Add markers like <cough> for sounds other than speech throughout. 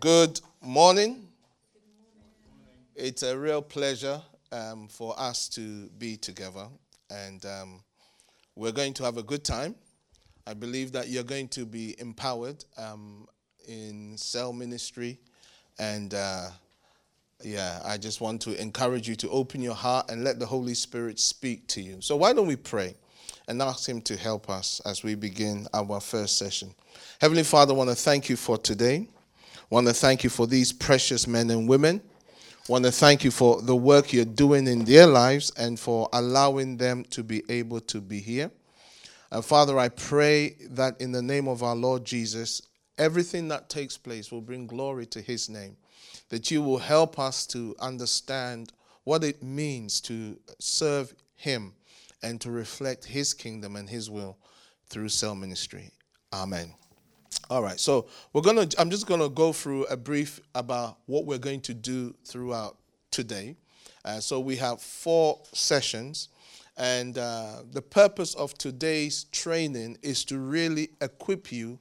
Good morning. It's a real pleasure um, for us to be together, and um, we're going to have a good time. I believe that you're going to be empowered um, in cell ministry, and uh, yeah, I just want to encourage you to open your heart and let the Holy Spirit speak to you. So, why don't we pray? and ask Him to help us as we begin our first session. Heavenly Father, I want to thank you for today. Want to thank you for these precious men and women want to thank you for the work you're doing in their lives and for allowing them to be able to be here. And Father, I pray that in the name of our Lord Jesus, everything that takes place will bring glory to his name. That you will help us to understand what it means to serve him and to reflect his kingdom and his will through cell ministry. Amen. All right, so we're gonna. I'm just gonna go through a brief about what we're going to do throughout today. Uh, so we have four sessions, and uh, the purpose of today's training is to really equip you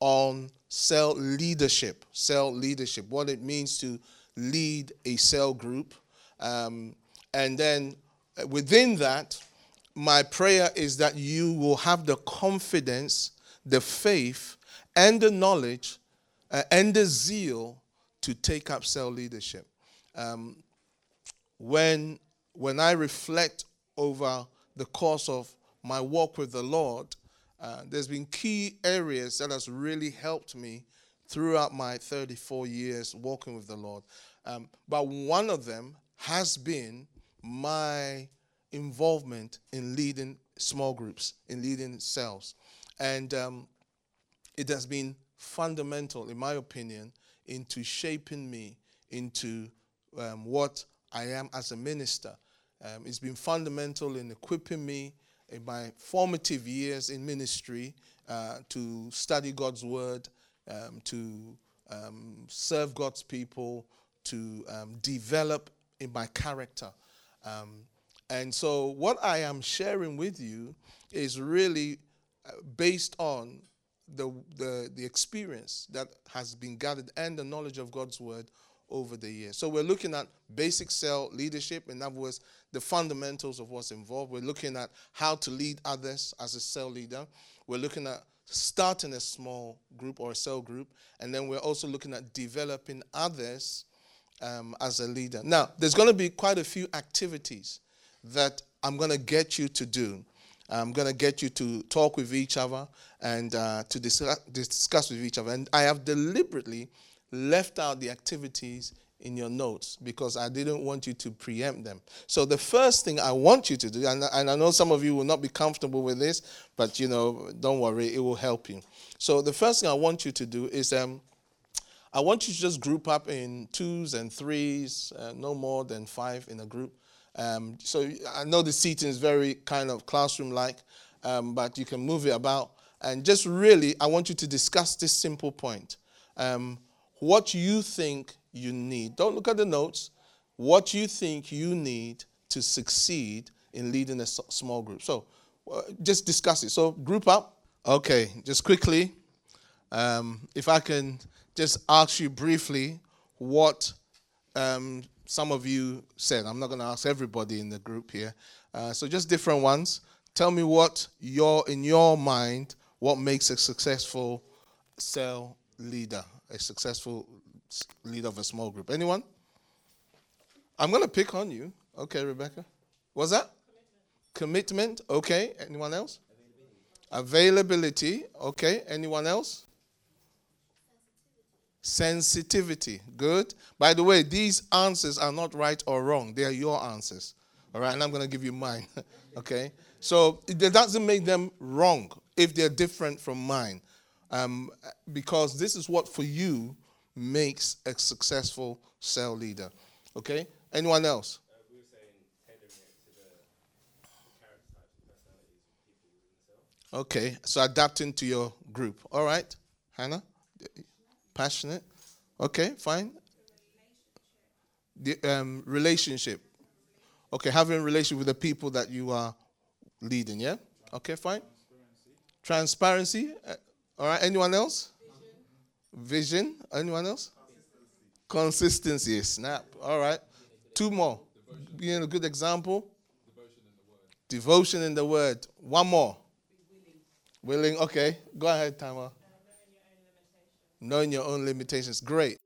on cell leadership. Cell leadership, what it means to lead a cell group, um, and then within that, my prayer is that you will have the confidence, the faith and the knowledge uh, and the zeal to take up cell leadership. Um, when, when I reflect over the course of my walk with the Lord, uh, there's been key areas that has really helped me throughout my 34 years walking with the Lord. Um, but one of them has been my involvement in leading small groups, in leading cells. And um, it has been fundamental, in my opinion, into shaping me into um, what I am as a minister. Um, it's been fundamental in equipping me in my formative years in ministry uh, to study God's word, um, to um, serve God's people, to um, develop in my character. Um, and so, what I am sharing with you is really based on the, the, the experience that has been gathered and the knowledge of God's word over the years. So we're looking at basic cell leadership, in other words, the fundamentals of what's involved. We're looking at how to lead others as a cell leader. We're looking at starting a small group or a cell group, and then we're also looking at developing others um, as a leader. Now, there's going to be quite a few activities that I'm going to get you to do. I'm going to get you to talk with each other and uh, to discuss, discuss with each other. And I have deliberately left out the activities in your notes because I didn't want you to preempt them. So the first thing I want you to do, and, and, I know some of you will not be comfortable with this, but you know, don't worry, it will help you. So the first thing I want you to do is um, I want you to just group up in twos and threes, uh, no more than five in a group. Um, so I know the seating is very kind of classroom like, um, but you can move it about. And just really, I want you to discuss this simple point. Um, what you think you need. Don't look at the notes. What you think you need to succeed in leading a small group. So uh, just discuss it. So group up. Okay, just quickly, um, if I can just ask you briefly what um, some of you said. I'm not going to ask everybody in the group here. Uh, so just different ones. Tell me what your in your mind what makes a successful cell leader, a successful leader of a small group. Anyone? I'm going to pick on you. Okay, Rebecca. What's that? Commitment. Commitment. Okay. Anyone else? Availability. Availability. Okay. Anyone else? Sensitivity. Good. By the way, these answers are not right or wrong. They are your answers. All right. And I'm going to give you mine. <laughs> okay. So it doesn't make them wrong if they're different from mine. Um, because this is what for you makes a successful cell leader. Okay? Anyone else? Okay, so adapting to your group. All right, Hannah? Passionate. Okay, fine. The um, relationship. Okay, having relationship with the people that you are leading. Yeah. Okay, fine. Transparency. Uh, all right. Anyone else? Vision. Anyone else? Consistency. Snap. All right. Two more. Being a good example. Devotion in the word. One more. Willing. Okay. Go ahead, Tama. Knowing your own limitations. Great.